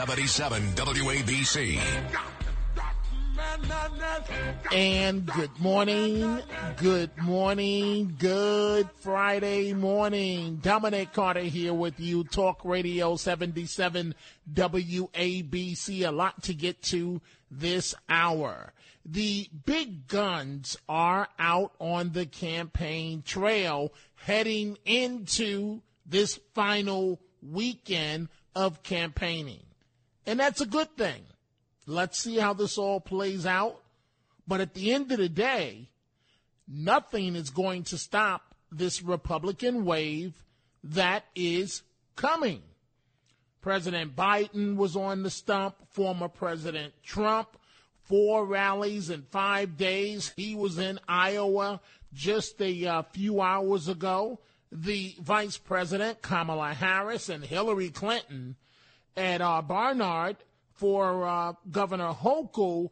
77 WABC. And good morning, good morning, good Friday morning. Dominic Carter here with you, Talk Radio 77 WABC. A lot to get to this hour. The big guns are out on the campaign trail heading into this final weekend of campaigning. And that's a good thing. Let's see how this all plays out. But at the end of the day, nothing is going to stop this Republican wave that is coming. President Biden was on the stump, former President Trump, four rallies in five days. He was in Iowa just a uh, few hours ago. The Vice President, Kamala Harris, and Hillary Clinton at uh, Barnard for uh, Governor Hochul,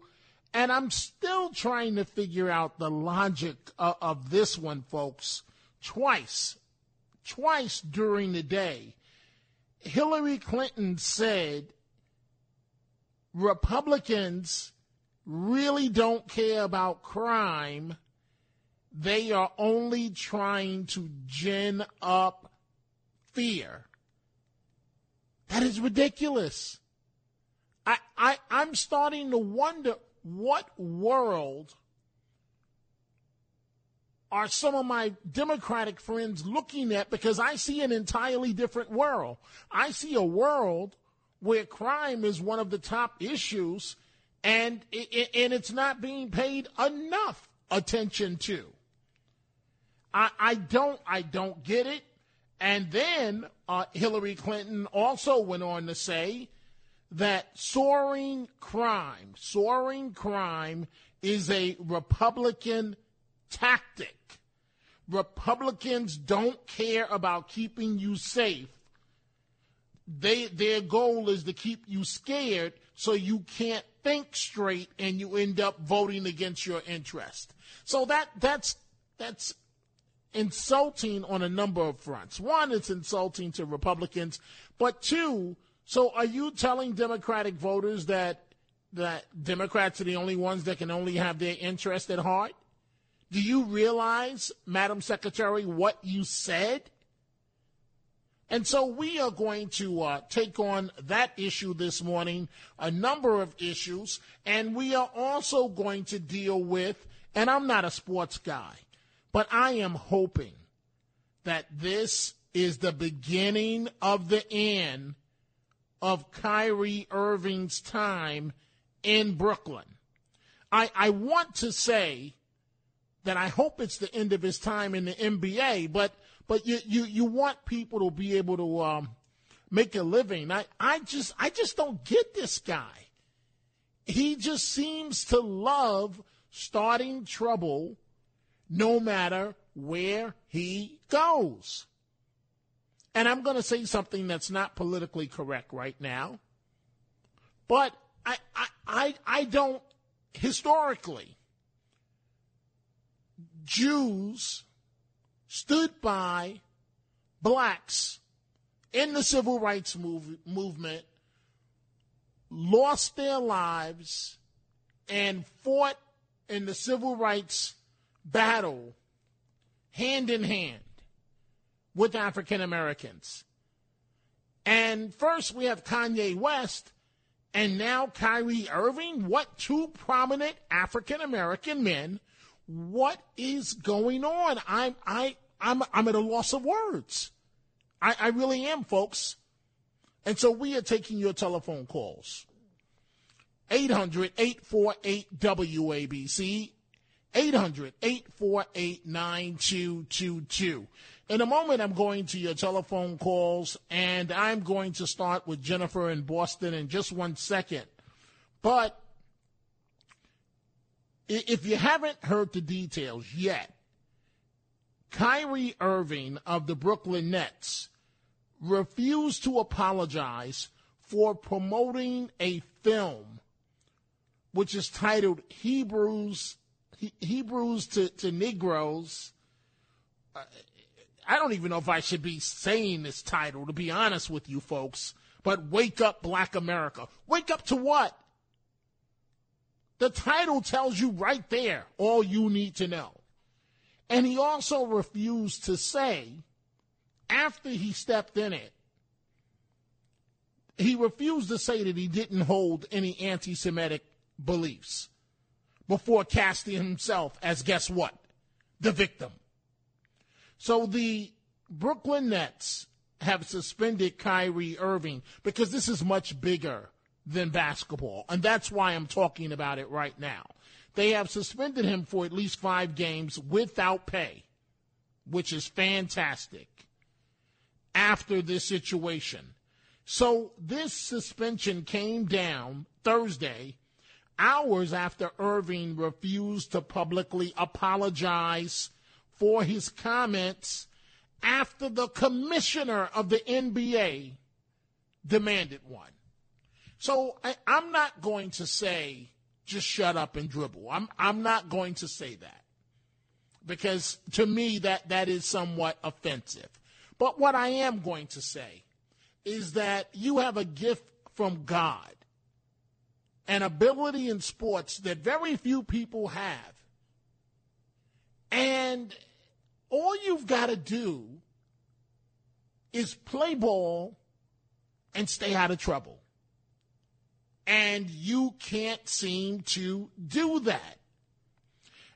and I'm still trying to figure out the logic of, of this one, folks. Twice, twice during the day, Hillary Clinton said Republicans really don't care about crime. They are only trying to gin up fear. That is ridiculous. I, I, I'm starting to wonder what world are some of my Democratic friends looking at because I see an entirely different world. I see a world where crime is one of the top issues and, and it's not being paid enough attention to. I, I don't I don't get it. And then uh, Hillary Clinton also went on to say that soaring crime, soaring crime is a Republican tactic. Republicans don't care about keeping you safe. They, their goal is to keep you scared so you can't think straight and you end up voting against your interest. So that, that's, that's insulting on a number of fronts. One, it's insulting to Republicans, but two, so are you telling Democratic voters that that Democrats are the only ones that can only have their interest at heart? Do you realize, Madam Secretary, what you said? And so we are going to uh, take on that issue this morning, a number of issues, and we are also going to deal with, and I'm not a sports guy, but I am hoping that this is the beginning of the end of Kyrie Irving's time in Brooklyn. I, I want to say that I hope it's the end of his time in the NBA, but but you you, you want people to be able to um, make a living. I, I just I just don't get this guy. He just seems to love starting trouble no matter where he goes. And I'm going to say something that's not politically correct right now, but I, I, I, I don't, historically, Jews stood by blacks in the civil rights move, movement, lost their lives, and fought in the civil rights battle hand in hand with African Americans. And first we have Kanye West, and now Kyrie Irving. What two prominent African American men? What is going on? I'm I I'm I'm at a loss of words. I, I really am, folks. And so we are taking your telephone calls. 800 848 WABC. 800 848 9222. In a moment, I'm going to your telephone calls, and I'm going to start with Jennifer in Boston in just one second. But if you haven't heard the details yet, Kyrie Irving of the Brooklyn Nets refused to apologize for promoting a film which is titled Hebrews Hebrews to, to Negroes. Uh, I don't even know if I should be saying this title, to be honest with you folks, but Wake Up Black America. Wake up to what? The title tells you right there all you need to know. And he also refused to say, after he stepped in it, he refused to say that he didn't hold any anti Semitic beliefs before casting himself as guess what? The victim. So the Brooklyn Nets have suspended Kyrie Irving because this is much bigger than basketball. And that's why I'm talking about it right now. They have suspended him for at least five games without pay, which is fantastic after this situation. So this suspension came down Thursday, hours after Irving refused to publicly apologize for his comments after the commissioner of the NBA demanded one. So I, am not going to say just shut up and dribble. I'm I'm not going to say that because to me that that is somewhat offensive. But what I am going to say is that you have a gift from God, an ability in sports that very few people have. And all you've got to do is play ball and stay out of trouble and you can't seem to do that.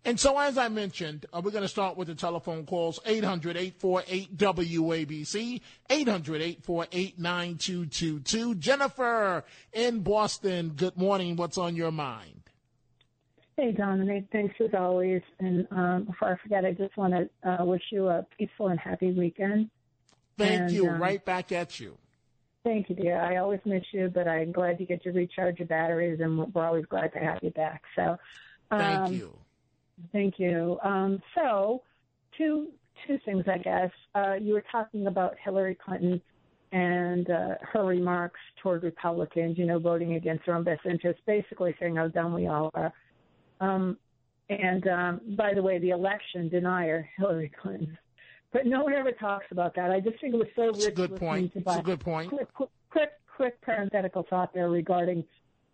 And so, as I mentioned, uh, we're going to start with the telephone calls 800 848 WABC, 800 848 9222. Jennifer in Boston, good morning. What's on your mind? Hey, Dominic. Thanks as always. And um, before I forget, I just want to uh, wish you a peaceful and happy weekend. Thank and, you. Um, right back at you. Thank you, dear. I always miss you, but I'm glad you get to recharge your batteries, and we're always glad to have you back. So, um, thank you. Thank you. Um, so, two two things, I guess. Uh, you were talking about Hillary Clinton and uh, her remarks toward Republicans, you know, voting against their own best interests, basically saying how dumb we all are. Um, and um, by the way, the election denier, Hillary Clinton, but no one ever talks about that. I just think it was so rich. It's a good point. It's a good point. Quick, quick, quick, quick parenthetical thought there regarding,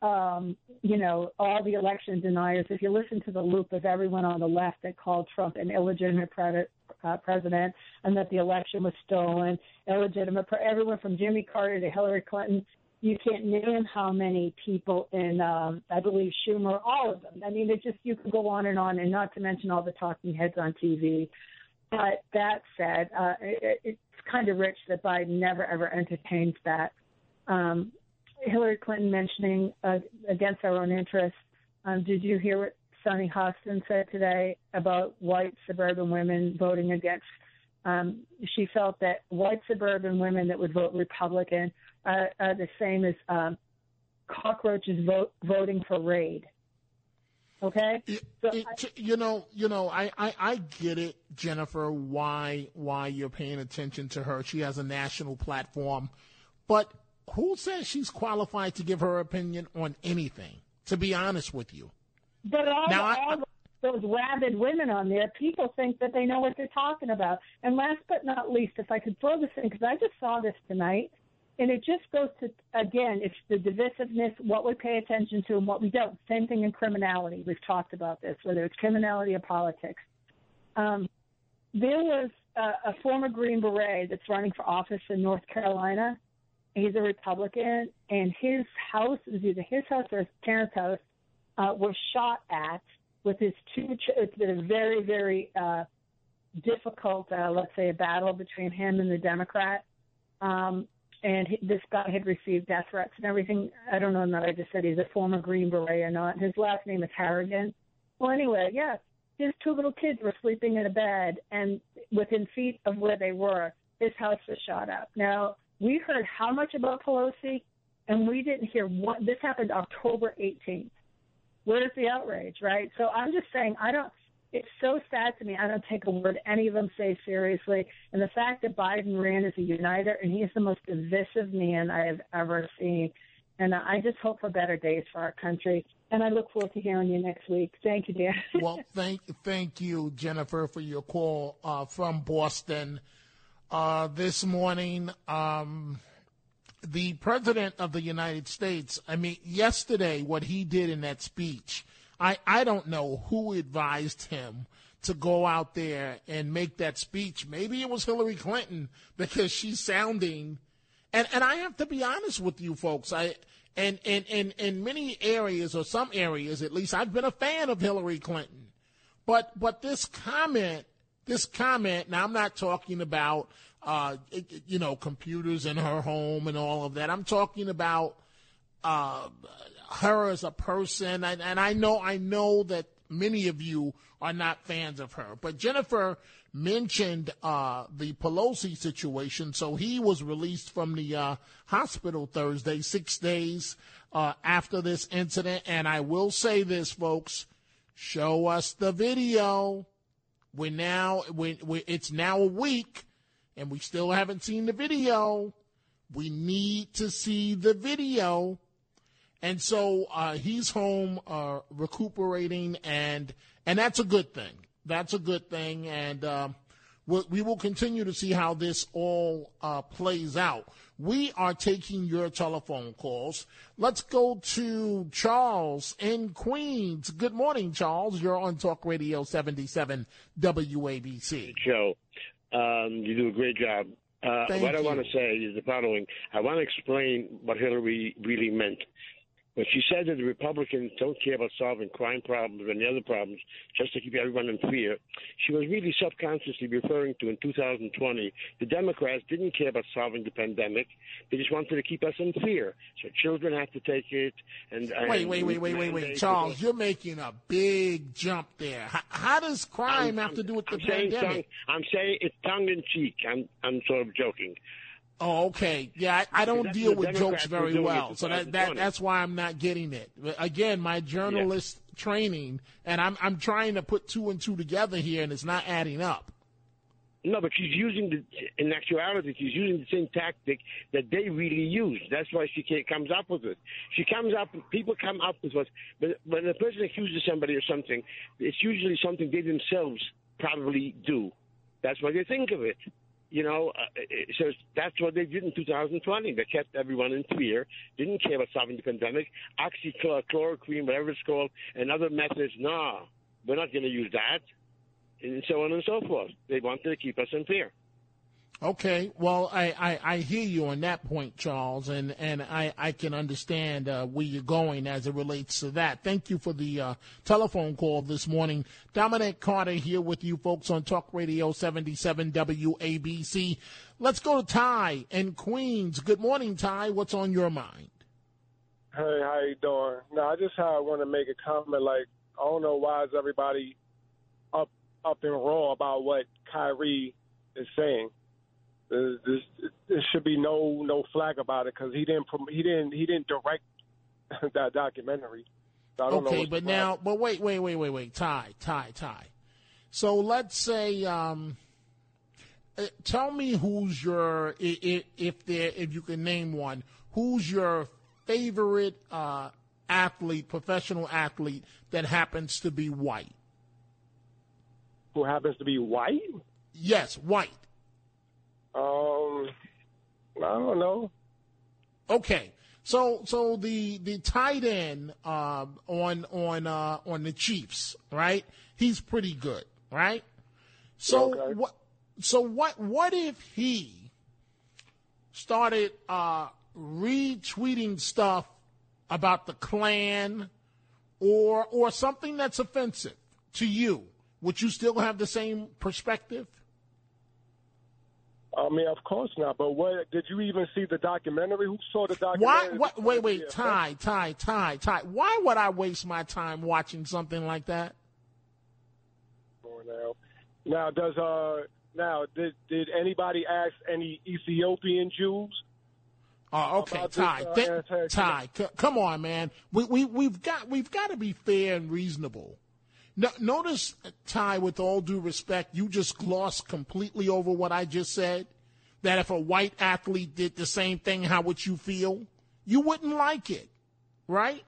um, you know, all the election deniers. If you listen to the loop of everyone on the left that called Trump an illegitimate pre- uh, president and that the election was stolen, illegitimate, pre- everyone from Jimmy Carter to Hillary Clinton, you can't name how many people in, um, I believe Schumer, all of them. I mean, it just you could go on and on, and not to mention all the talking heads on TV. But that said, uh, it, it's kind of rich that Biden never ever entertains that. Um, Hillary Clinton mentioning uh, against our own interests. Um, did you hear what Sunny Hostin said today about white suburban women voting against? Um, she felt that white suburban women that would vote Republican are, are the same as um, cockroaches vote, voting for raid. Okay. So it, I, you know, you know, I, I, I get it, Jennifer. Why why you're paying attention to her? She has a national platform, but who says she's qualified to give her opinion on anything? To be honest with you. But all, now, all I, those rabid women on there, people think that they know what they're talking about. And last but not least, if I could throw this in, because I just saw this tonight and it just goes to again, it's the divisiveness, what we pay attention to and what we don't. Same thing in criminality. We've talked about this, whether it's criminality or politics. Um, there was a, a former Green Beret that's running for office in North Carolina. He's a Republican, and his house is either his house or his parents' house uh, was shot at with his two. Ch- it's been a very, very uh, difficult, uh, let's say, a battle between him and the Democrat. Um, and he, this guy had received death threats and everything. I don't know that I just said he's a former Green Beret or not. His last name is Harrigan. Well, anyway, yes, his two little kids were sleeping in a bed, and within feet of where they were, his house was shot up. Now, we heard how much about Pelosi, and we didn't hear what. This happened October 18th. Where's the outrage, right? So I'm just saying, I don't. It's so sad to me. I don't take a word any of them say seriously. And the fact that Biden ran as a uniter, and he is the most divisive man I have ever seen. And I just hope for better days for our country. And I look forward to hearing you next week. Thank you, Dan. well, thank thank you, Jennifer, for your call uh, from Boston uh, this morning. Um, the president of the United States. I mean, yesterday, what he did in that speech. I I don't know who advised him to go out there and make that speech. Maybe it was Hillary Clinton because she's sounding. And and I have to be honest with you folks. I and in, in, in many areas or some areas at least I've been a fan of Hillary Clinton. But but this comment this comment now I'm not talking about uh, you know computers in her home and all of that. I'm talking about uh, her as a person and, and I know I know that many of you are not fans of her. But Jennifer mentioned uh, the Pelosi situation, so he was released from the uh, hospital Thursday, six days uh, after this incident. And I will say this, folks: show us the video. We're now we, it's now a week, and we still haven't seen the video. We need to see the video. And so uh, he's home uh, recuperating, and and that's a good thing. That's a good thing, and uh, we'll, we will continue to see how this all uh, plays out. We are taking your telephone calls. Let's go to Charles in Queens. Good morning, Charles. You're on Talk Radio 77 WABC. Joe, um, you do a great job. Uh, what you. I want to say is the following. I want to explain what Hillary really meant. When she said that the Republicans don't care about solving crime problems or any other problems just to keep everyone in fear, she was really subconsciously referring to in 2020 the Democrats didn't care about solving the pandemic; they just wanted to keep us in fear. So children have to take it. And, and wait, wait, wait, wait, wait, wait, Charles, you're making a big jump there. How, how does crime I'm, have to do with the I'm saying pandemic? Tongue, I'm saying it's tongue in cheek. I'm I'm sort of joking. Oh, okay. Yeah, I, I don't deal with Democrats jokes very well, so that, that that's why I'm not getting it. Again, my journalist training, and I'm I'm trying to put two and two together here, and it's not adding up. No, but she's using the in actuality she's using the same tactic that they really use. That's why she comes up with it. She comes up. People come up with what. But when a person accuses somebody of something, it's usually something they themselves probably do. That's why they think of it. You know, uh, so that's what they did in 2020. They kept everyone in fear, didn't care about solving the pandemic. Oxychloroquine, whatever it's called, and other methods. No, we're not going to use that, and so on and so forth. They wanted to keep us in fear. Okay, well, I, I, I hear you on that point, Charles, and, and I, I can understand uh, where you're going as it relates to that. Thank you for the uh, telephone call this morning. Dominic Carter here with you folks on Talk Radio 77 WABC. Let's go to Ty in Queens. Good morning, Ty. What's on your mind? Hey, how you doing? No, I just uh, want to make a comment. Like, I don't know why is everybody up up in raw about what Kyrie is saying. There's, there's, there should be no no flag about it because he didn't he didn't he didn't direct that documentary. So I don't Okay, but now, but wait, wait, wait, wait, wait, Ty, Ty, Ty. So let's say, um, uh, tell me who's your, i- i- if there, if you can name one, who's your favorite uh, athlete, professional athlete that happens to be white? who happens to be white? Yes, white. Um, I don't know. Okay. So so the the tight end um, on on uh, on the Chiefs, right? He's pretty good, right? So Okay. what so what what if he started uh, retweeting stuff about the Klan or or something that's offensive to you? Would you still have the same perspective? I mean, of course not. But what did you even see the documentary? Who saw the Why? documentary? What, wait, wait, Yeah, Ty, Ty, Ty, Ty. Why would I waste my time watching something like that? now. Now, does uh now did did anybody ask any Ethiopian Jews? Oh, okay, Ty. this, uh, Ty, c- come on, man. We we we've got we've got to be fair and reasonable. No, notice, Ty, with all due respect, you just glossed completely over what I just said. That if a white athlete did the same thing, how would you feel? You wouldn't like it, right?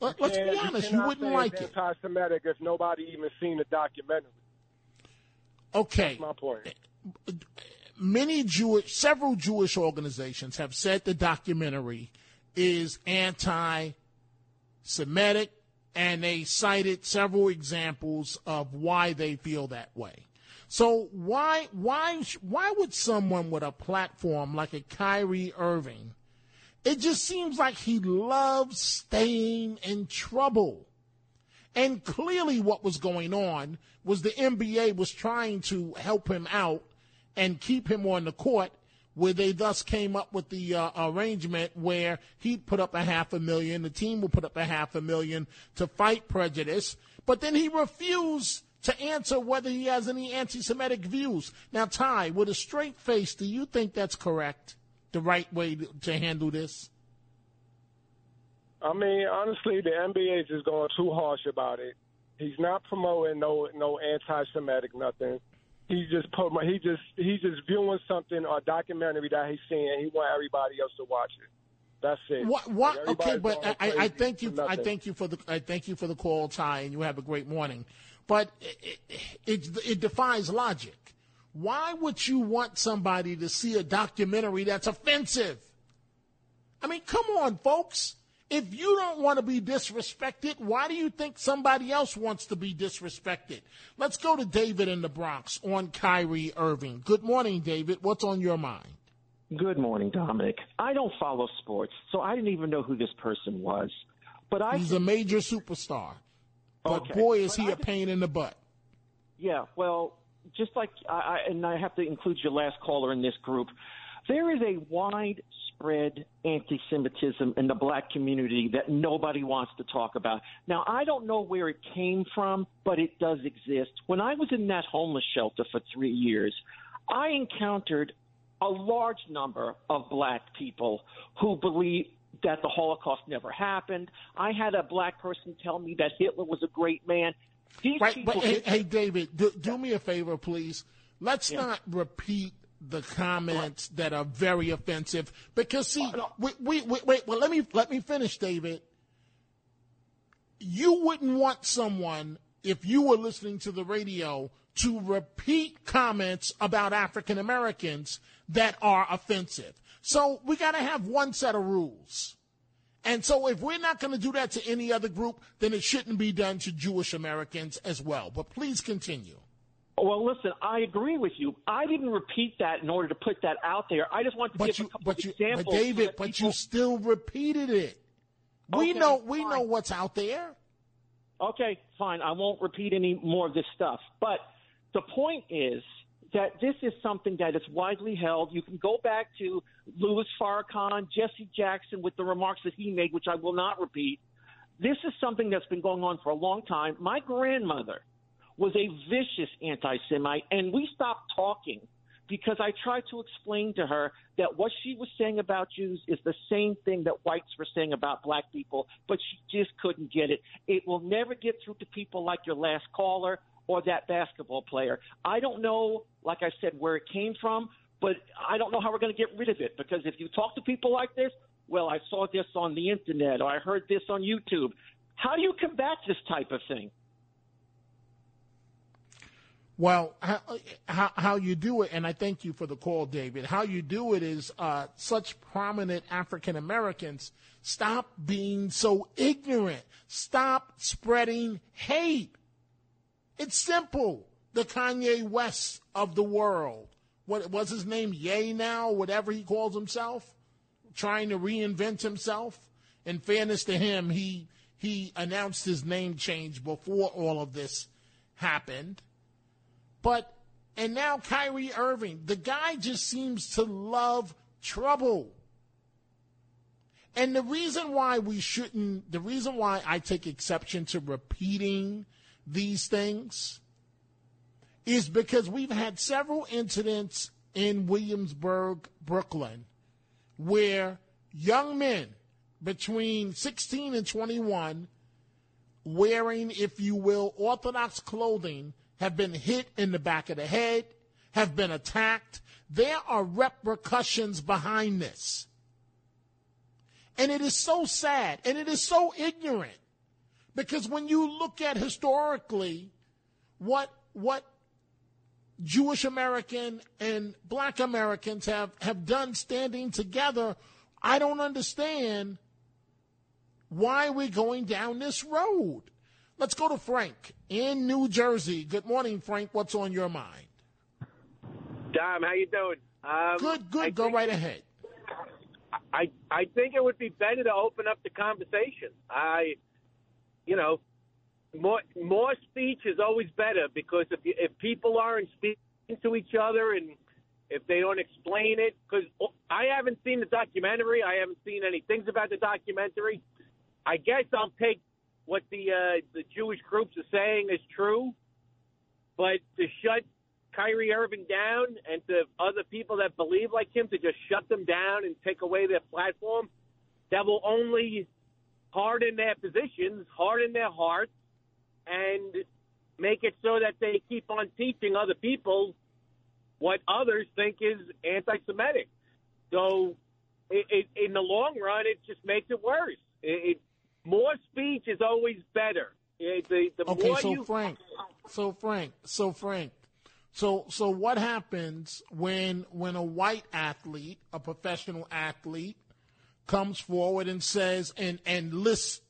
Let, us be honest. You wouldn't like it's it. Anti-Semitic if nobody even seen the documentary. Okay. That's my point. many Jewish, several Jewish organizations have said the documentary is anti-Semitic, and they cited several examples of why they feel that way. So why why why would someone with a platform like a Kyrie Irving? It just seems like he loves staying in trouble. And clearly, what was going on was the NBA was trying to help him out and keep him on the court, where they thus came up with the uh, arrangement where he'd put up a half a million, the team would put up a half a million to fight prejudice, but then he refused to answer whether he has any anti Semitic views. Now, Ty, with a straight face, do you think that's correct? The right way to, to handle this? I mean, honestly, the NBA is just going too harsh about it. He's not promoting no no anti-Semitic nothing. He just put my, he just he's just viewing something a documentary that he's seeing. and He want everybody else to watch it. That's it. What? What? Like, Okay, but I, I thank you. for I thank you for the. I thank you for the call, Ty, and you have a great morning. But it, it, it defies logic. Why would you want somebody to see a documentary that's offensive? I mean, come on, folks. If you don't want to be disrespected, why do you think somebody else wants to be disrespected? Let's go to David in the Bronx on Kyrie Irving. Good morning, David. What's on your mind? Good morning, Dominic. I don't follow sports, so I didn't even know who this person was. But I He's a major superstar. But Okay. boy, is But he I a pain in the butt. Yeah, well, just like I, I and I have to include your last caller in this group. There is a widespread anti-Semitism in the black community that nobody wants to talk about. Now, I don't know where it came from, but it does exist. When I was in that homeless shelter for three years, I encountered a large number of black people who believe that the Holocaust never happened. I had a black person tell me that Hitler was a great man. These Right, people but hey, hey David, do, do me a favor, please. Let's not repeat the comments that are very offensive because see, we, we, we, wait, well, let me let me finish, David. You wouldn't want someone if you were listening to the radio to repeat comments about African Americans that are offensive. So we got to have one set of rules. And so if we're not going to do that to any other group, then it shouldn't be done to Jewish Americans as well. But please continue. Well, listen, I agree with you. I didn't repeat that in order to put that out there. I just wanted to But give you, a couple but of you, examples. but David, but people- you still repeated it. We Okay, know, we fine. know what's out there. Okay, fine. I won't repeat any more of this stuff. But the point is that this is something that is widely held. You can go back to Louis Farrakhan, Jesse Jackson with the remarks that he made, which I will not repeat. This is something that's been going on for a long time. My grandmother was a vicious anti Semite, and we stopped talking because I tried to explain to her that what she was saying about Jews is the same thing that whites were saying about black people, but she just couldn't get it. It will never get through to people like your last caller or that basketball player. I don't know, like I said, where it came from, but I don't know how we're going to get rid of it because if you talk to people like this, well, I saw this on the internet or I heard this on YouTube. How do you combat this type of thing? Well, how, how, you do it, and I thank you for the call, David. How you do it is uh, such prominent African Americans stop being so ignorant. Stop spreading hate. It's simple. The Kanye West of the world. What was his name? Ye now, whatever he calls himself, trying to reinvent himself. In fairness to him, he he announced his name change before all of this happened. But and now Kyrie Irving, the guy just seems to love trouble. And the reason why we shouldn't, the reason why I take exception to repeating these things is because we've had several incidents in Williamsburg, Brooklyn, where young men between 16 and 21 wearing, if you will, Orthodox clothing have been hit in the back of the head, have been attacked. There are repercussions behind this. And it is so sad and it is so ignorant because when you look at historically what what Jewish American and black Americans have, have done standing together, I don't understand why we're going down this road. Let's go to Frank in New Jersey. Good morning, Frank. What's on your mind? Dom, how you doing? Um, good, good. I go right ahead. I I think it would be better to open up the conversation. I, you know, more more speech is always better because if you, if people aren't speaking to each other and if they don't explain it, because I haven't seen the documentary, I haven't seen any things about the documentary. I guess I'll take what the uh, the Jewish groups are saying is true, but to shut Kyrie Irving down and to other people that believe like him to just shut them down and take away their platform, that will only harden their positions, harden their hearts, and make it so that they keep on teaching other people what others think is anti-Semitic. So, it, it, in the long run, it just makes it worse. It, more speech is always better. The, the okay, more so you... Frank, so Frank, so Frank, so so what happens when when a white athlete, a professional athlete, comes forward and says and and lists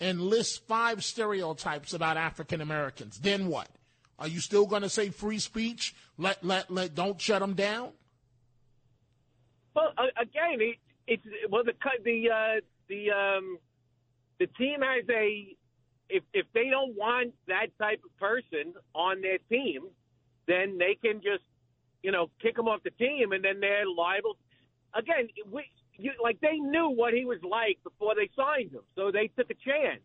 and lists five stereotypes about African Americans? Then what? Are you still going to say free speech? Let let let don't shut them down. Well, again, it, it's well the the uh, the um, the team has a if if they don't want that type of person on their team, then they can just you know kick him off the team, and then they're liable. Again, we you, like they knew what he was like before they signed him, so they took a chance.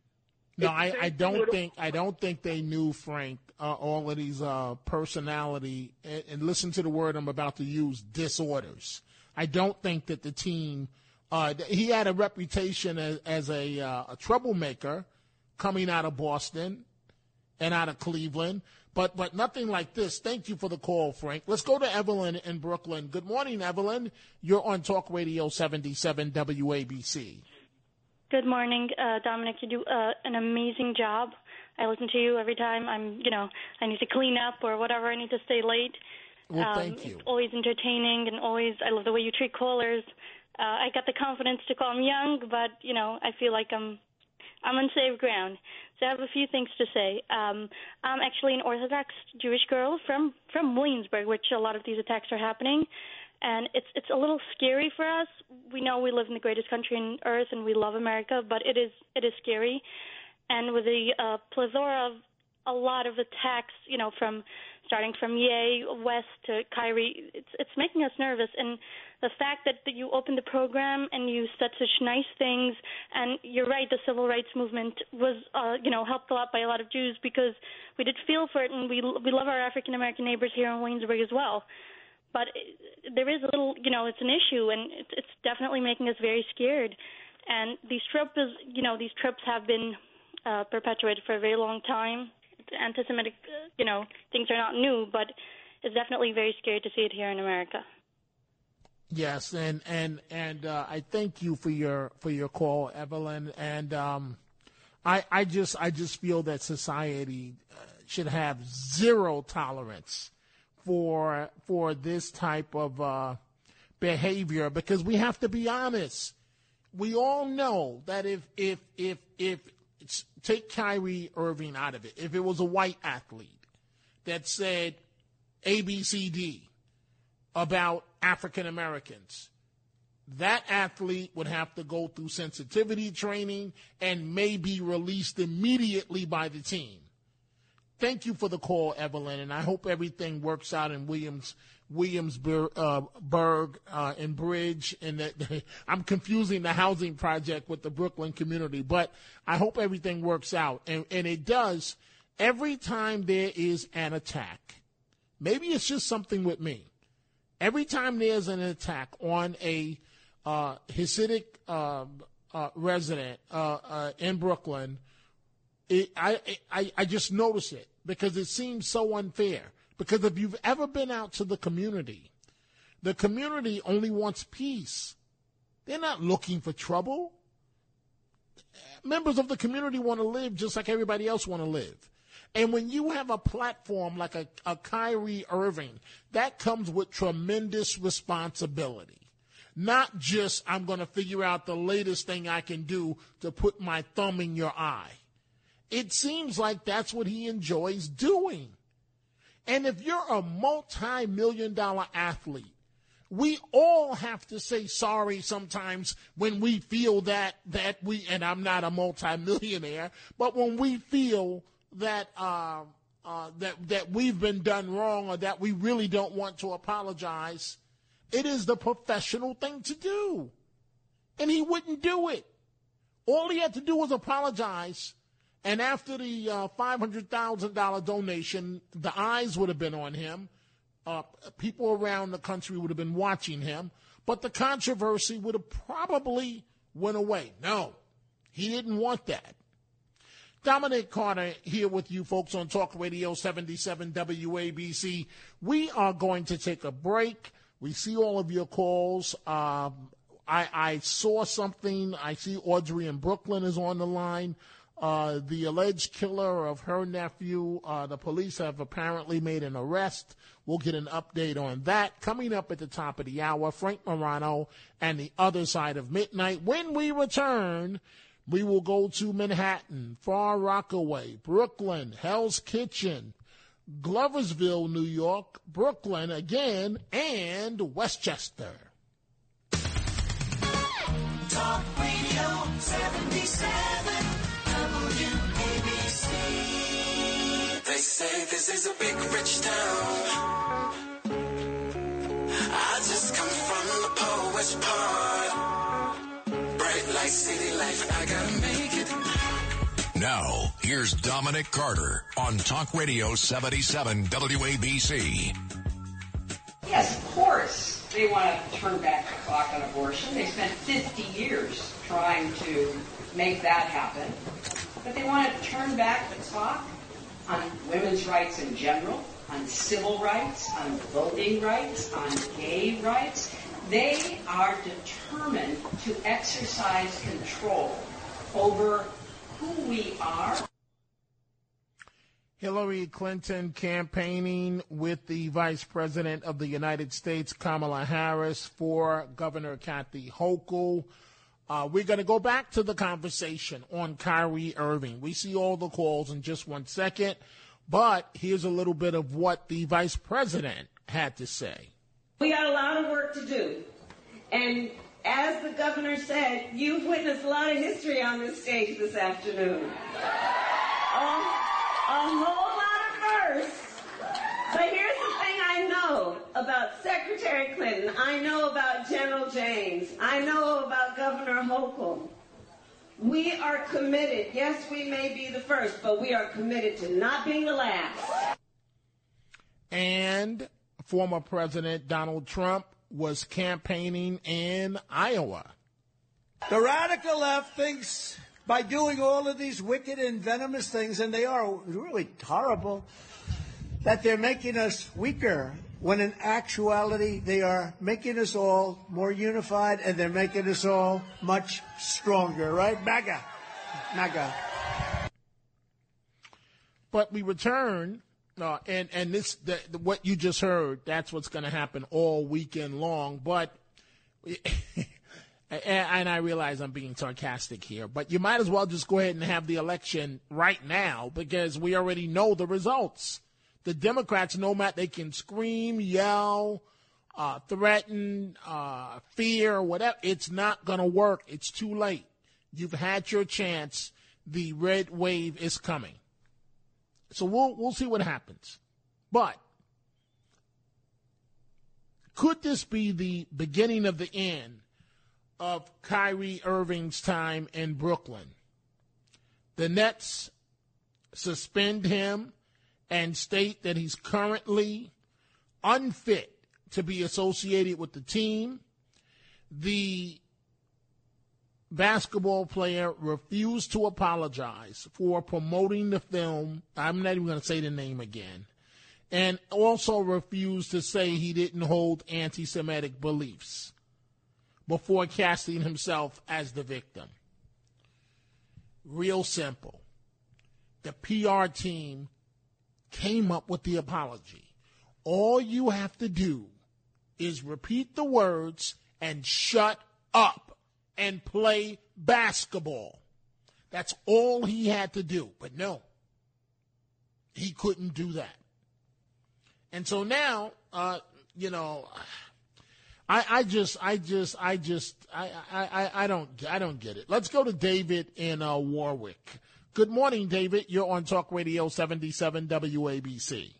No, I, I don't think I don't think they knew Frank uh, all of these uh, personality and, and, listen to the word I'm about to use disorders. I don't think that the team uh, he had a reputation as, as a, uh, a troublemaker coming out of Boston and out of Cleveland, but but nothing like this. Thank you for the call, Frank. Let's go to Evelyn in Brooklyn. Good morning, Evelyn. You're on Talk Radio 77 WABC. Good morning, uh, Dominic. You do uh, an amazing job. I listen to you every time I'm, you know, I need to clean up or whatever. I need to stay late. Well, um, thank you. It's always entertaining and always. I love the way you treat callers. Uh, I got the confidence to call. I'm young, but you know, I feel like I'm, I'm on safe ground. So I have a few things to say. Um, I'm actually an Orthodox Jewish girl from from Williamsburg, which a lot of these attacks are happening and it's it's a little scary for us. We know we live in the greatest country on earth, and we love America, but it is it is scary. And with the uh, plethora of a lot of attacks, you know, from starting from Ye West to Kyrie, it's it's making us nervous. And the fact that, that you opened the program and you said such nice things, and you're right, the civil rights movement was, uh, you know, helped a lot by a lot of Jews because we did feel for it, and we we love our African American neighbors here in Williamsburg as well but there is a little, you know, it's an issue, and it's definitely making us very scared. And these tropes, you know, these tropes have been uh, perpetuated for a very long time. Anti-Semitic, uh, you know, things are not new, but it's definitely very scary to see it here in America. Yes, and and and uh, I thank you for your for your call, Evelyn. And um, I I just I just feel that society uh, should have zero tolerance for for this type of uh, behavior because we have to be honest. We all know that if if if if take Kyrie Irving out of it, if it was a white athlete that said ABCD about African Americans, that athlete would have to go through sensitivity training and may be released immediately by the team thank you for the call, Evelyn, and I hope everything works out in Williams Williamsburg uh, uh, and Bridge, and that I'm confusing the housing project with the Brooklyn community, but I hope everything works out, and, and it does. Every time there is an attack, maybe it's just something with me. Every time there's an attack on a uh, Hasidic uh, uh, resident uh, uh, in Brooklyn, it, I, I I just notice it because it seems so unfair. Because if you've ever been out to the community, the community only wants peace. They're not looking for trouble. Members of the community want to live just like everybody else want to live. And when you have a platform like a, a Kyrie Irving, that comes with tremendous responsibility. Not just, I'm going to figure out the latest thing I can do to put my thumb in your eye. It seems like that's what he enjoys doing. And if you're a multi million dollar athlete, we all have to say sorry sometimes when we feel that that we and I'm not a multimillionaire, but when we feel that uh, uh, that that we've been done wrong or that we really don't want to apologize, it is the professional thing to do, and he wouldn't do it. All he had to do was apologize, and after the uh, five hundred thousand dollar donation, the eyes would have been on him. Uh, people around the country would have been watching him, but the controversy would have probably went away. No, he didn't want that. Dominic Carter here with you folks on Talk Radio 77 WABC. We are going to take a break. We see all of your calls. Um, I, I, saw something. I see Audrey in Brooklyn is on the line. Uh, the alleged killer of her nephew, uh, the police have apparently made an arrest. We'll get an update on that coming up at the top of the hour. Frank Morano and the other side of midnight. When we return, we will go to Manhattan, Far Rockaway, Brooklyn, Hell's Kitchen, Gloversville, New York, Brooklyn again, and Westchester. Talk Radio 77 WABC. They say this is a big rich town. I just come from the poet's part like city life, I gotta make it. Now, here's Dominic Carter on Talk Radio 77 WABC. Yes, of course, they want to turn back the clock on abortion. They spent 50 years trying to make that happen. But they want to turn back the clock on women's rights in general, on civil rights, on voting rights, on gay rights. They are determined to exercise control over who we are. Hillary Clinton campaigning with the Vice President of the United States, Kamala Harris, for Governor Kathy Hochul. Uh, we're going to go back to the conversation on Kyrie Irving. We see all the calls in just one second, but here's a little bit of what the Vice President had to say. We got a lot of work to do. And as the governor said, you've witnessed a lot of history on this stage this afternoon. a, a whole lot of firsts. But here's the thing I know about Secretary Clinton. I know about General James. I know about Governor Hochul. We are committed. Yes, we may be the first, but we are committed to not being the last. And former President Donald Trump was campaigning in Iowa. The radical left thinks by doing all of these wicked and venomous things, and they are really horrible, that they're making us weaker. When in actuality, they are making us all more unified and they're making us all much stronger, right? MAGA. MAGA. But we return uh, and and this the, the, what you just heard. That's what's going to happen all weekend long. But and I realize I'm being sarcastic here, but you might as well just go ahead and have the election right now because we already know the results. The Democrats know Matt. They can scream, yell, uh, threaten, uh, fear, whatever. It's not going to work. It's too late. You've had your chance. The red wave is coming. So we'll we'll see what happens. But could this be the beginning of the end of Kyrie Irving's time in Brooklyn? The Nets suspend him and state that he's currently unfit to be associated with the team. The basketball player refused to apologize for promoting the film. I'm not even going to say the name again. And also refused to say he didn't hold anti Semitic beliefs before casting himself as the victim. Real simple. The PR team came up with the apology. All you have to do is repeat the words and shut up and play basketball. That's all he had to do. But no, he couldn't do that. And so now, uh, you know, I, I just, I just, I just, I, I, I don't, I don't get it. Let's go to David in uh, Warwick. Good morning, David. You're on Talk Radio 77 WABC.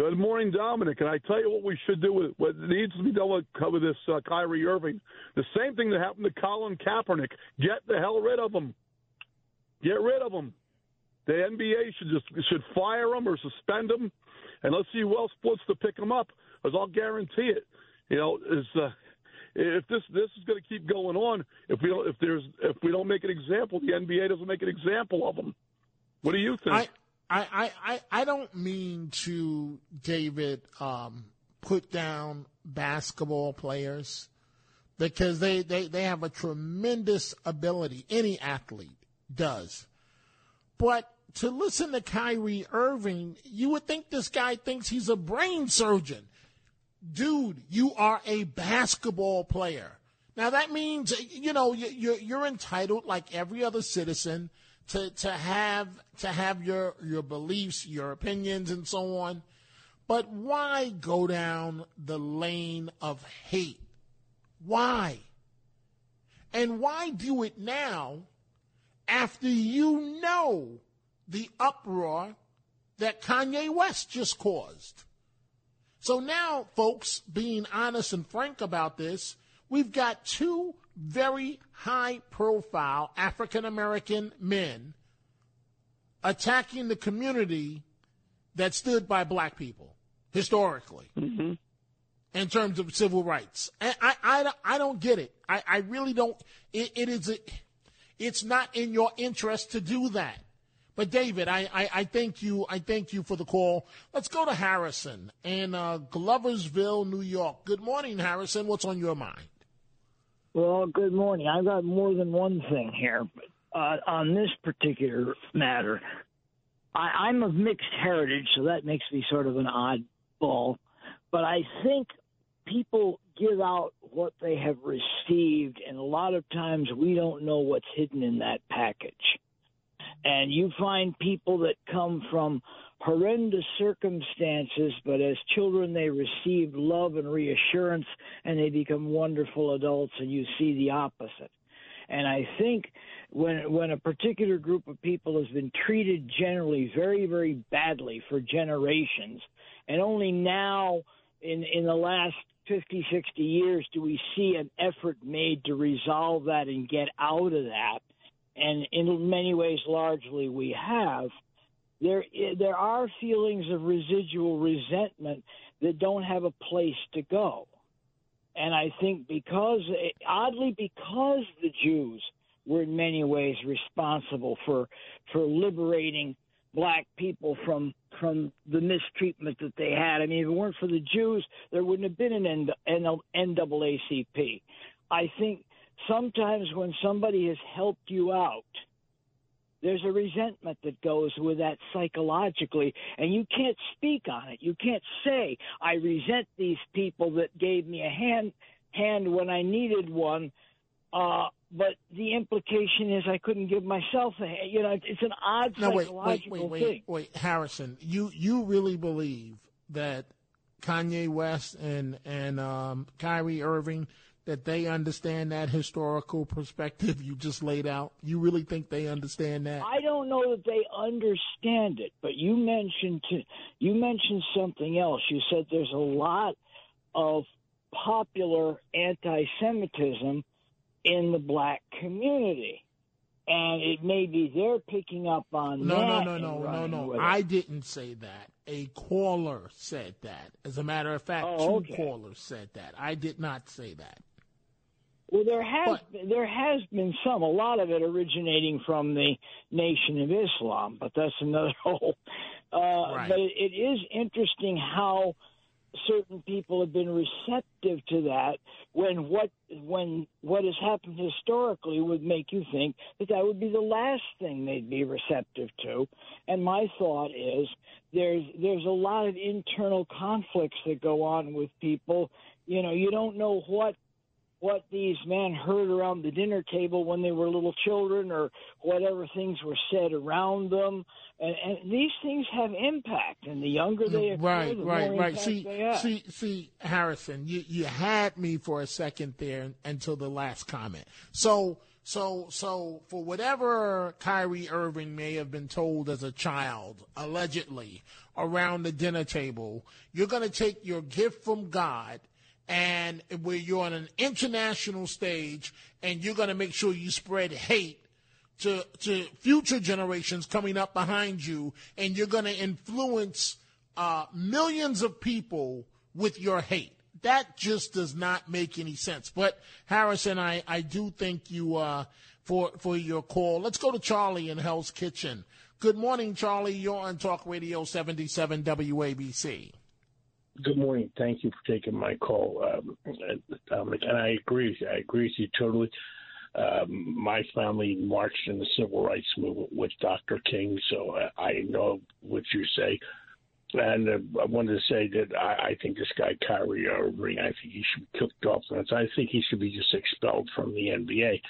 Good morning, Dominic. And I tell you what we should do with what needs to be done with cover this uh, Kyrie Irving. The same thing that happened to Colin Kaepernick. Get the hell rid of him. Get rid of him. The NBA should just should fire him or suspend him, and let's see who else wants to pick him up. Because I'll guarantee it. You know, is uh, if this this is going to keep going on, if we don't if there's if we don't make an example, the NBA doesn't make an example of him. What do you think? I, I, I, I don't mean to, David, um, put down basketball players because they, they, they have a tremendous ability. Any athlete does. But to listen to Kyrie Irving, you would think this guy thinks he's a brain surgeon. Dude, you are a basketball player. Now that means, you know, you're, you're entitled like every other citizen to to have to have your your beliefs, your opinions, and so on. But why go down the lane of hate? Why? And why do it now after you know the uproar that Kanye West just caused? So now, folks, being honest and frank about this, we've got two very high profile African American men attacking the community that stood by black people historically mm-hmm. in terms of civil rights. And I, I, I don't get it. I, I really don't. It, it is, a, it's not in your interest to do that. But David, I, I, I, thank you. I thank you for the call. Let's go to Harrison in uh, Gloversville, New York. Good morning, Harrison. What's on your mind? Well, good morning. I've got more than one thing here uh, on this particular matter. I, I'm of mixed heritage, so that makes me sort of an oddball. But I think people give out what they have received, and a lot of times we don't know what's hidden in that package. And you find people that come from horrendous circumstances, but as children, they receive love and reassurance and they become wonderful adults, and you see the opposite. And I think when when a particular group of people has been treated generally very very badly for generations, and only now in in the last 50 60 years do we see an effort made to resolve that and get out of that, and in many ways largely we have there eh, there are feelings of residual resentment that don't have a place to go. And I think because eh, oddly because the Jews were in many ways responsible for for liberating black people from from the mistreatment that they had. I mean, if it weren't for the Jews, there wouldn't have been an NAACP. I think sometimes when somebody has helped you out – there's a resentment that goes with that psychologically, and you can't speak on it. You can't say, I resent these people that gave me a hand hand when I needed one. Uh, but the implication is I couldn't give myself a. You know, it's an odd no, wait, wait, wait, thing. wait, wait, Harrison, you you really believe that Kanye West and and um, Kyrie Irving that they understand that historical perspective you just laid out? You really think they understand that? I don't know that they understand it, but you mentioned to, you mentioned something else. You said there's a lot of popular anti-Semitism in the black community. and it may be they're picking up on No, that. no, no, no, no, no, no. I didn't say that. A caller said that. As a matter of fact, Oh, two okay. callers said that. I did not say that. Well, there has there has been some, a lot of it originating from the Nation of Islam, but that's another whole. Uh, Right. But it, it is interesting how certain people have been receptive to that when what when what has happened historically would make you think that that would be the last thing they'd be receptive to and my thought is there's there's a lot of internal conflicts that go on with people you know you don't know what what these men heard around the dinner table when they were little children or whatever things were said around them and, and these things have impact and the younger they mm, occur, right, the right, more right. See, see, see, Harrison, you you had me for a second there until the last comment. So, so, so, for whatever Kyrie Irving may have been told as a child, allegedly around the dinner table, you're going to take your gift from God. And where you're on an international stage, and you're going to make sure you spread hate to to future generations coming up behind you, and you're going to influence uh, millions of people with your hate. That just does not make any sense. But Harrison, I, I do thank you uh, for for your call. Let's go to Charlie in Hell's Kitchen. Good morning, Charlie. You're on Talk Radio 77 WABC. Good morning. Thank you for taking my call, um. And I agree. with you. I agree with you totally. Um, my family marched in the civil rights movement with Dr. King, so I, I know what you say. And uh, I wanted to say that I, I think this guy Kyrie Irving, I think he should be kicked off. I think he should be just expelled from the NBA.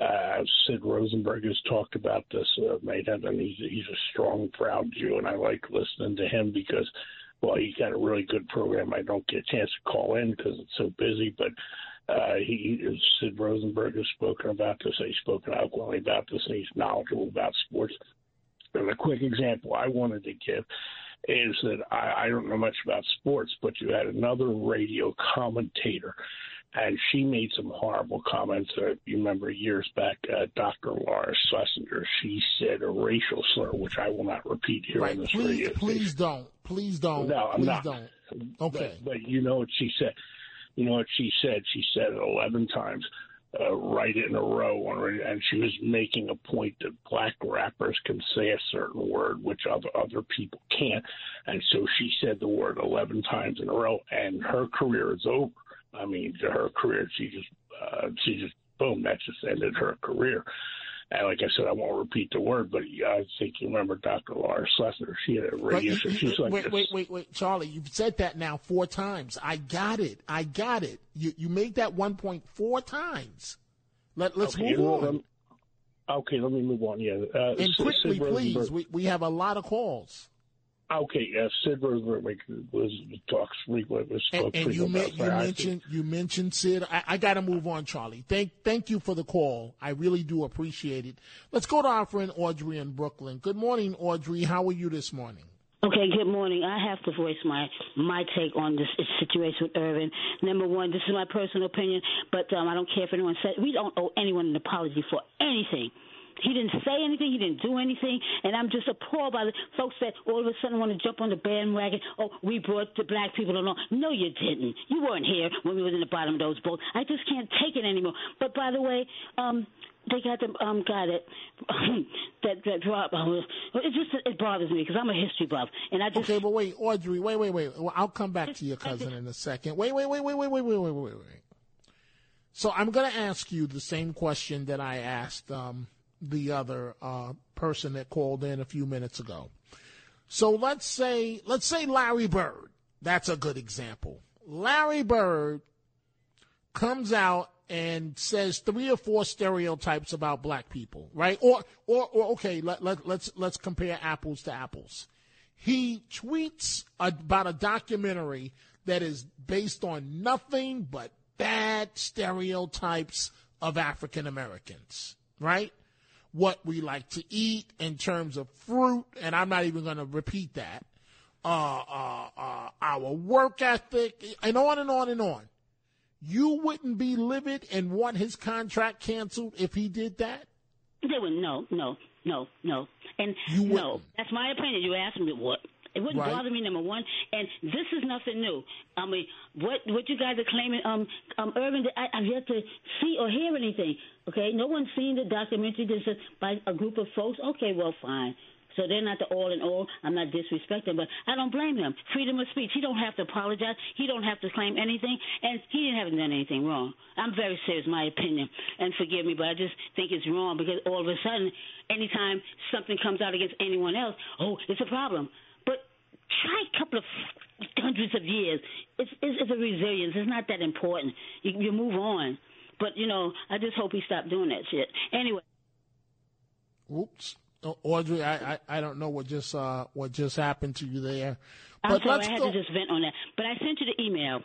Uh, Sid Rosenberg has talked about this, uh, made and he's, he's a strong, proud Jew, and I like listening to him because, well, he's got a really good program. I don't get a chance to call in because it's so busy, but uh, he, he Sid Rosenberg has spoken about this. He's spoken eloquently about this, and he's knowledgeable about sports. And a quick example I wanted to give is that I, I don't know much about sports, but you had another radio commentator, and she made some horrible comments. Uh, you remember years back, uh, Dr. Laura Schlesinger, she said a racial slur, which I will not repeat here Right. on this Please, radio. please don't. Please don't. No, I'm not. don't. Okay. But, but you know what she said? You know what she said? She said it 11 times uh, right in a row, on and she was making a point that black rappers can say a certain word which other other people can't, and so she said the word 11 times in a row, and her career is over. I mean, to her career, she just, uh, she just, boom, that just ended her career. And like I said, I won't repeat the word, but I think you remember Dr. Laura Schlesinger. She had a radio show. you- She's like wait, this. wait, wait, wait, Charlie. You've said that now four times. I got it. I got it. You you made that one point four times. Let let's Okay, move on. Okay, let me move on. Yeah, uh, and quickly, please. We we have a lot of calls. Okay, uh, Sid Rosenberg was talks frequent was And, spoke and you, frequent men- about you mentioned you mentioned Sid. I, I got to move on, Charlie. Thank thank you for the call. I really do appreciate it. Let's go to our friend Audrey in Brooklyn. Good morning, Audrey. How are you this morning? Okay, good morning. I have to voice my my take on this situation with Irvin. Number one, this is my personal opinion, but um, I don't care if anyone said we don't owe anyone an apology for anything. He didn't say anything. He didn't do anything, and I'm just appalled by the folks that all of a sudden want to jump on the bandwagon. Oh, we brought the black people along. No, you didn't. You weren't here when we was in the bottom of those boats. I just can't take it anymore. But by the way, um, they got the um guy that that that drop. It just it bothers me because I'm a history buff, and I just Okay, but wait, Audrey, wait, wait, wait. I'll come back to your cousin in a second. Wait, wait, wait, wait, wait, wait, wait, wait, wait, wait. So I'm going to ask you the same question that I asked um, the other uh, person that called in a few minutes ago. So let's say let's say Larry Bird. That's a good example. Larry Bird comes out and says three or four stereotypes about black people, right? Or or, or okay, let, let, let's let's compare apples to apples. He tweets about a documentary that is based on nothing but bad stereotypes of African Americans, right? What we like to eat in terms of fruit, and I'm not even going to repeat that. Uh, uh, uh, our work ethic, and on and on and on. You wouldn't be livid and want his contract canceled if he did that? They would no, no, no, no, and you no. That's my opinion. You asked me what. It wouldn't Right. bother me, number one, and this is nothing new. I mean, what what you guys are claiming, um, um, Urban, I, I've yet to see or hear anything. Okay, no one's seen the documentary. This is by a group of folks. Okay, well, fine. So they're not the all in all. I'm not disrespecting, but I don't blame him. Freedom of speech. He don't have to apologize. He don't have to claim anything, and he didn't haven't done anything wrong. I'm very serious, my opinion, and forgive me, but I just think it's wrong because all of a sudden, anytime something comes out against anyone else, oh, it's a problem. But try a couple of hundreds of years. It's, it's, it's a resilience. It's not that important. You, you move on. But you know, I just hope he stopped doing that shit. Anyway. Oops. Oh, Audrey, I, I, I don't know what just uh, what just happened to you there. I'm But sorry, let's I had go. to just vent on that. But I sent you the email.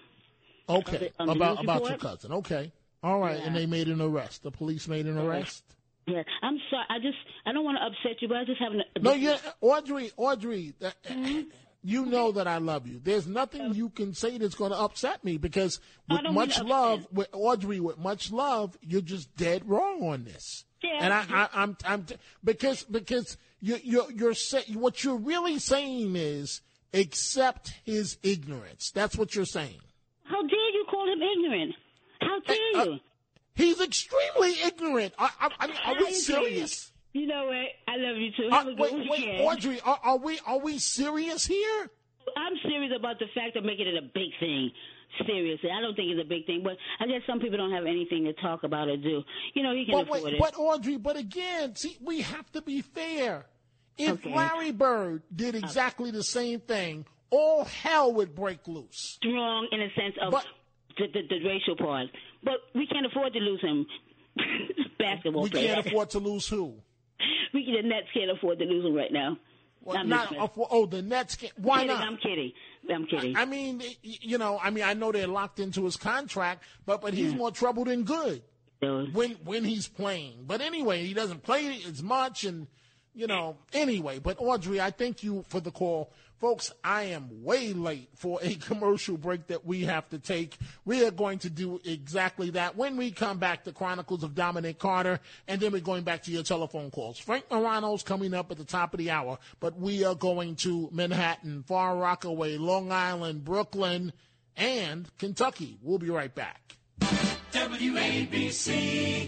Okay, Um, the about news about your cousin. Okay, all right, and they made an arrest. The police made an arrest. Yeah, I'm sorry. I just I don't want to upset you, but I just have an. No, you Audrey, Audrey, that, Mm-hmm. You know that I love you. There's nothing you can say that's going to upset me because with much love, with Audrey, with much love, you're just dead wrong on this. Yeah. And I, I, I'm, I'm, because because you, you're you're say, what you're really saying is accept his ignorance. That's what you're saying. How dare you call him ignorant? How dare uh, you? He's extremely ignorant. I, I, I mean, are we serious? You know what? I love you too. Uh, Have a good wait, weekend. wait, Audrey, are, are we are we serious here? I'm serious about the fact of making it a big thing. Seriously, I don't think it's a big thing, but I guess some people don't have anything to talk about or do. You know, he can But, afford wait, it. but Audrey, but again, see, we have to be fair. If Okay. Larry Bird did exactly the same thing, all hell would break loose. Strong in a sense of the, the, the racial part, but we can't afford to lose him. Basketball We player. can't afford to lose who? We the Nets can't afford to lose him right now. Well, I'm not afford, oh, the Nets can't. Why kidding, not? I'm kidding. I'm kidding. I mean, you know, I mean, I know they're locked into his contract, but but he's more trouble than good when when he's playing. But anyway, he doesn't play as much, and you know, anyway. But Audrey, I thank you for the call, folks. I am way late for a commercial break that we have to take. We are going to do exactly that when we come back. The Chronicles of Dominic Carter, and then we're going back to your telephone calls. Frank Morano's coming up at the top of the hour, but we are going to Manhattan, Far Rockaway, Long Island, Brooklyn, and Kentucky. We'll be right back. WABC.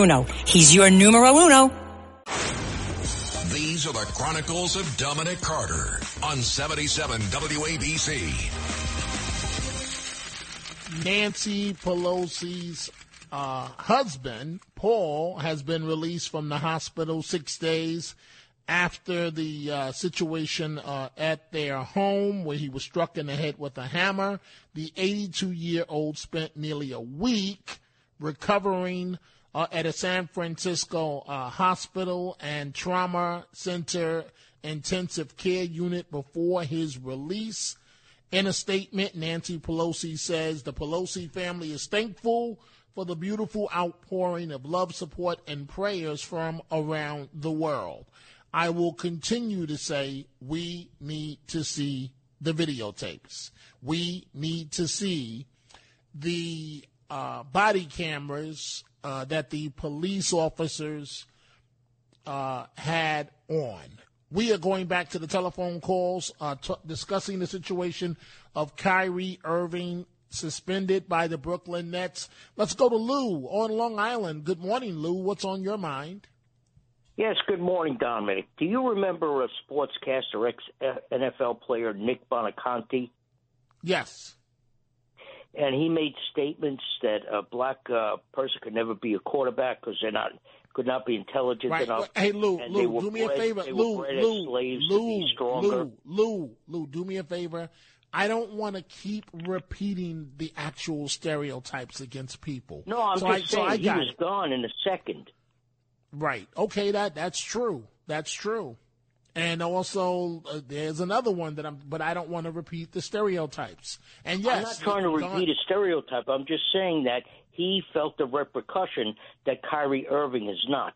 He's your numero uno. These are the Chronicles of Dominic Carter on 77 WABC. Nancy Pelosi's uh, husband, Paul, has been released from the hospital six days after the uh, situation uh, at their home where he was struck in the head with a hammer. The 82 year old spent nearly a week recovering uh, at a San Francisco uh, hospital and trauma center intensive care unit before his release. In a statement, Nancy Pelosi says the Pelosi family is thankful for the beautiful outpouring of love, support, and prayers from around the world. I will continue to say we need to see the videotapes. We need to see the uh, body cameras uh, that the police officers uh, had on. We are going back to the telephone calls, uh, t- discussing the situation of Kyrie Irving suspended by the Brooklyn Nets. Let's go to Lou on Long Island. Good morning, Lou. What's on your mind? Yes, good morning, Dominic. Do you remember a sportscaster, ex NFL player Nick Buoniconti? Yes. And he made statements that a black uh, person could never be a quarterback because they're not could not be intelligent Right. enough. Hey, Lou, Lou, do me a favor. Lou, Lou, Lou. Lou, Lou, Lou, do me a favor. I don't want to keep repeating the actual stereotypes against people. No, I'm so just I, saying so I he was it. gone in a second. Right. Okay. That that's true. That's true. And also, uh, there's another one that I'm, but I don't want to repeat the stereotypes. And yes, I'm not trying to Don- repeat a stereotype. I'm just saying that he felt the repercussion that Kyrie Irving is not.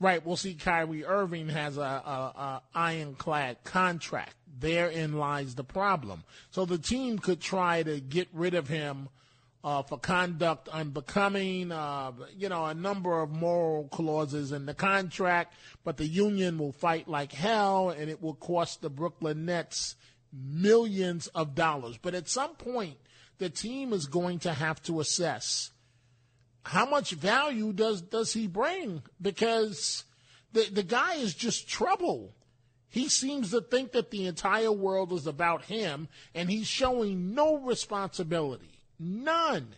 Right. Well, see, Kyrie Irving has a, a, a ironclad contract. Therein lies the problem. So the team could try to get rid of him uh, for conduct unbecoming, uh, you know, a number of moral clauses in the contract, but the union will fight like hell, and it will cost the Brooklyn Nets millions of dollars. But at some point, the team is going to have to assess how much value does does he bring? Because the the guy is just trouble. He seems to think that the entire world is about him, and he's showing no responsibility, none,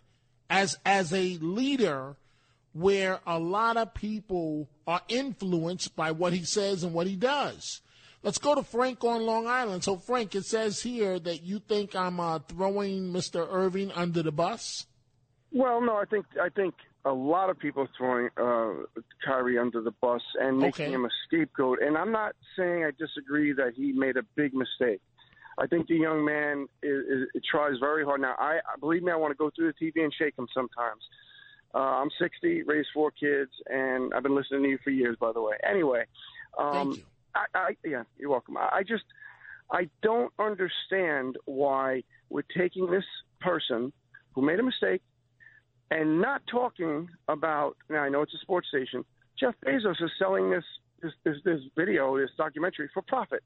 as as a leader, where a lot of people are influenced by what he says and what he does. Let's go to Frank on Long Island. So, Frank, it says here that you think I'm uh, throwing Mr. Irving under the bus. Well, no, I think I think a lot of people are throwing uh, Kyrie under the bus and making Okay. him a scapegoat. And I'm not saying I disagree that he made a big mistake. I think the young man is, is, it tries very hard. Now, I believe me, I want to go through the TV and shake him sometimes. Uh, I'm 60, raised four kids, and I've been listening to you for years, by the way. Anyway, um, Thank you. I, I, yeah, you're welcome. I, I just, I don't understand why we're taking this person who made a mistake and not talking about. Now I know it's a sports station. Jeff Bezos is selling this this this, this video, this documentary for profit.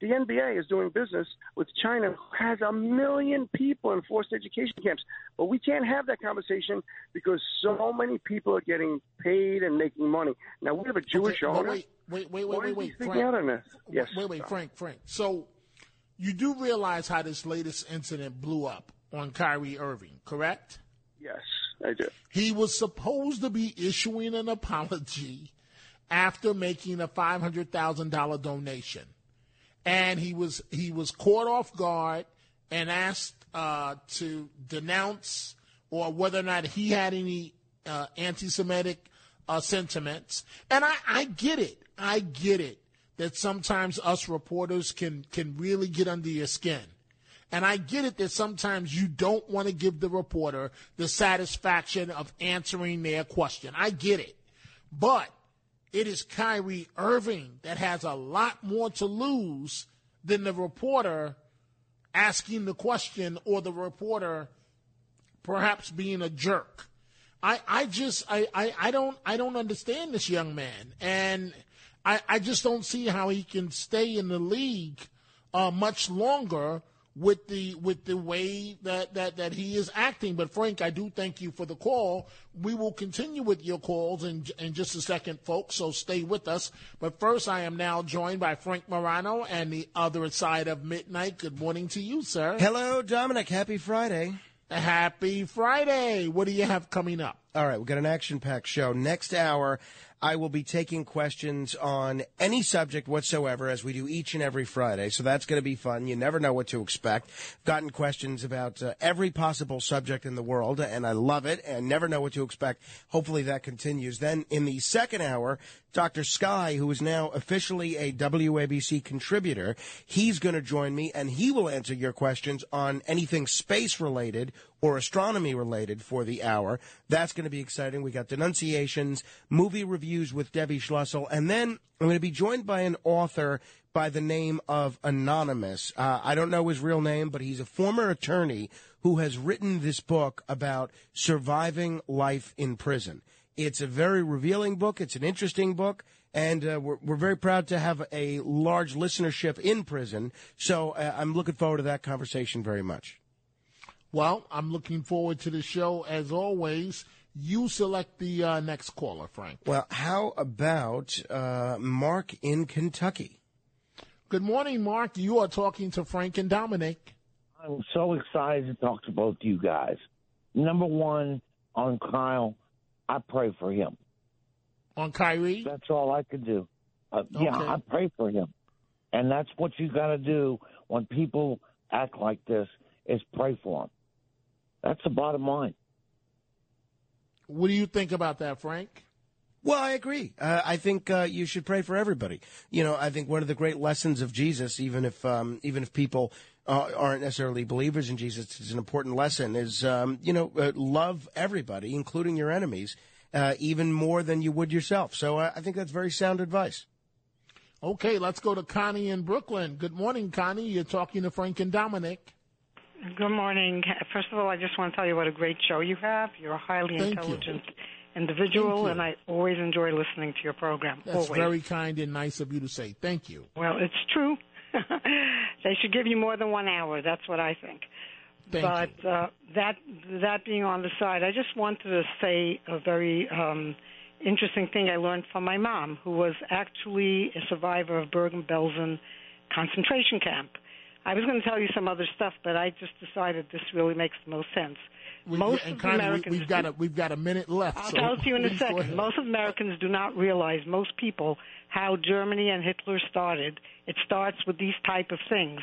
The NBA is doing business with China, who has a million people in forced education camps. But we can't have that conversation because so many people are getting paid and making money. Now we have a Jewish Okay, owner. Wait, wait, wait, wait, wait, wait, Frank. out on this? Yes. Wait, wait, Frank, Frank. So you do realize how this latest incident blew up on Kyrie Irving, correct? Yes, I do. He was supposed to be issuing an apology after making a five hundred thousand dollar donation, and he was he was caught off guard and asked uh, to denounce or whether or not he had any uh, anti-Semitic uh, sentiments. And I, I get it. I get it that sometimes us reporters can can really get under your skin. And I get it that sometimes you don't want to give the reporter the satisfaction of answering their question. I get it. But it is Kyrie Irving that has a lot more to lose than the reporter asking the question or the reporter perhaps being a jerk. I, I just I, I, I don't I don't understand this young man and I, I just don't see how he can stay in the league uh, much longer with the with the way that, that, that he is acting. But Frank, I do thank you for the call. We will continue with your calls in in just a second, folks. So stay with us. But first, I am now joined by Frank Morano and the other side of midnight. Good morning to you, sir. Hello, Dominic. Happy Friday. Happy Friday. What do you have coming up? All right, we've got an action packed show. Next hour, I will be taking questions on any subject whatsoever, as we do each and every Friday. So that's going to be fun. You never know what to expect. Gotten questions about uh, every possible subject in the world, and I love it, and never know what to expect. Hopefully that continues. Then in the second hour, Dr. Sky, who is now officially a WABC contributor, he's going to join me, and he will answer your questions on anything space related or astronomy related for the hour. That's going to be exciting. We got denunciations, movie reviews with Debbie Schlussel, and then I'm going to be joined by an author by the name of Anonymous. Uh, I don't know his real name, but he's a former attorney who has written this book about surviving life in prison. It's a very revealing book. It's an interesting book. And uh, we're, we're very proud to have a large listenership in prison. So uh, I'm looking forward to that conversation very much. Well, I'm looking forward to the show as always. You select the uh, next caller, Frank. Well, how about uh, Mark in Kentucky? Good morning, Mark. You are talking to Frank and Dominic. I'm so excited to talk to both you guys. Number one, on Kyle, I pray for him. On Kyrie? That's all I could do. Uh, Yeah, I pray for him. And that's what you got to do when people act like this is pray for them. That's the bottom line. What do you think about that, Frank? Well, I agree. Uh, I think uh, you should pray for everybody. You know, I think one of the great lessons of Jesus, even if um, even if people uh, aren't necessarily believers in Jesus, it's an important lesson. Is um, you know, uh, love everybody, including your enemies, uh, even more than you would yourself. So uh, I think that's very sound advice. Okay, let's go to Connie in Brooklyn. Good morning, Connie. You're talking to Frank and Dominic. Good morning. First of all, I just want to tell you what a great show you have. You're a highly Thank you. intelligent individual, and I always enjoy listening to your program. That's always. very kind and nice of you to say. Thank you. Well, it's true. they should give you more than one hour. That's what I think. Thank but Uh, that that being on the side, I just wanted to say a very um, interesting thing I learned from my mom, who was actually a survivor of Bergen-Belsen concentration camp. I was going to tell you some other stuff, but I just decided this really makes the most sense. We, most of Connie, Americans we, have got a we've got a minute left. I'll so tell it to you in a second. Most of Americans do not realize, most people, how Germany and Hitler started. It starts with these type of things,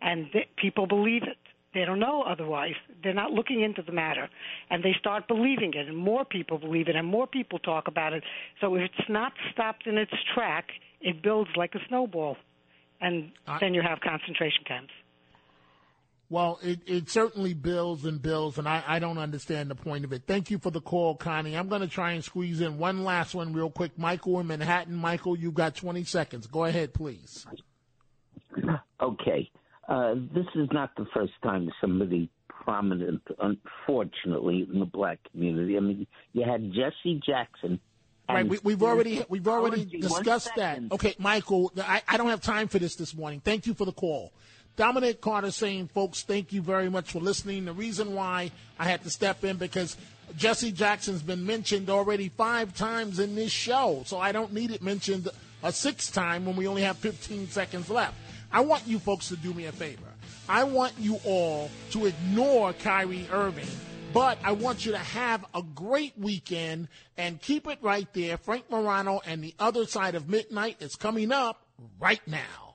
and th- people believe it. They don't know otherwise. They're not looking into the matter, and they start believing it, and more people believe it, and more people talk about it. So if it's not stopped in its track, it builds like a snowball, and then you have concentration camps. Well, it, it certainly builds and builds, and I, I don't understand the point of it. Thank you for the call, Connie. I'm going to try and squeeze in one last one real quick. Michael in Manhattan. Michael, you've got 20 seconds. Go ahead, please. Okay. Uh, this is not the first time somebody prominent, unfortunately, in the black community. I mean, you had Jesse Jackson. Right, we, we've already we've already discussed that. Okay, Michael, I, I don't have time for this this morning. Thank you for the call. Dominic Carter saying, folks, thank you very much for listening. The reason why I had to step in because Jesse Jackson's been mentioned already five times in this show, so I don't need it mentioned a sixth time when we only have 15 seconds left. I want you folks to do me a favor. I want you all to ignore Kyrie Irving, but I want you to have a great weekend and keep it right there. Frank Morano and the other side of midnight is coming up right now.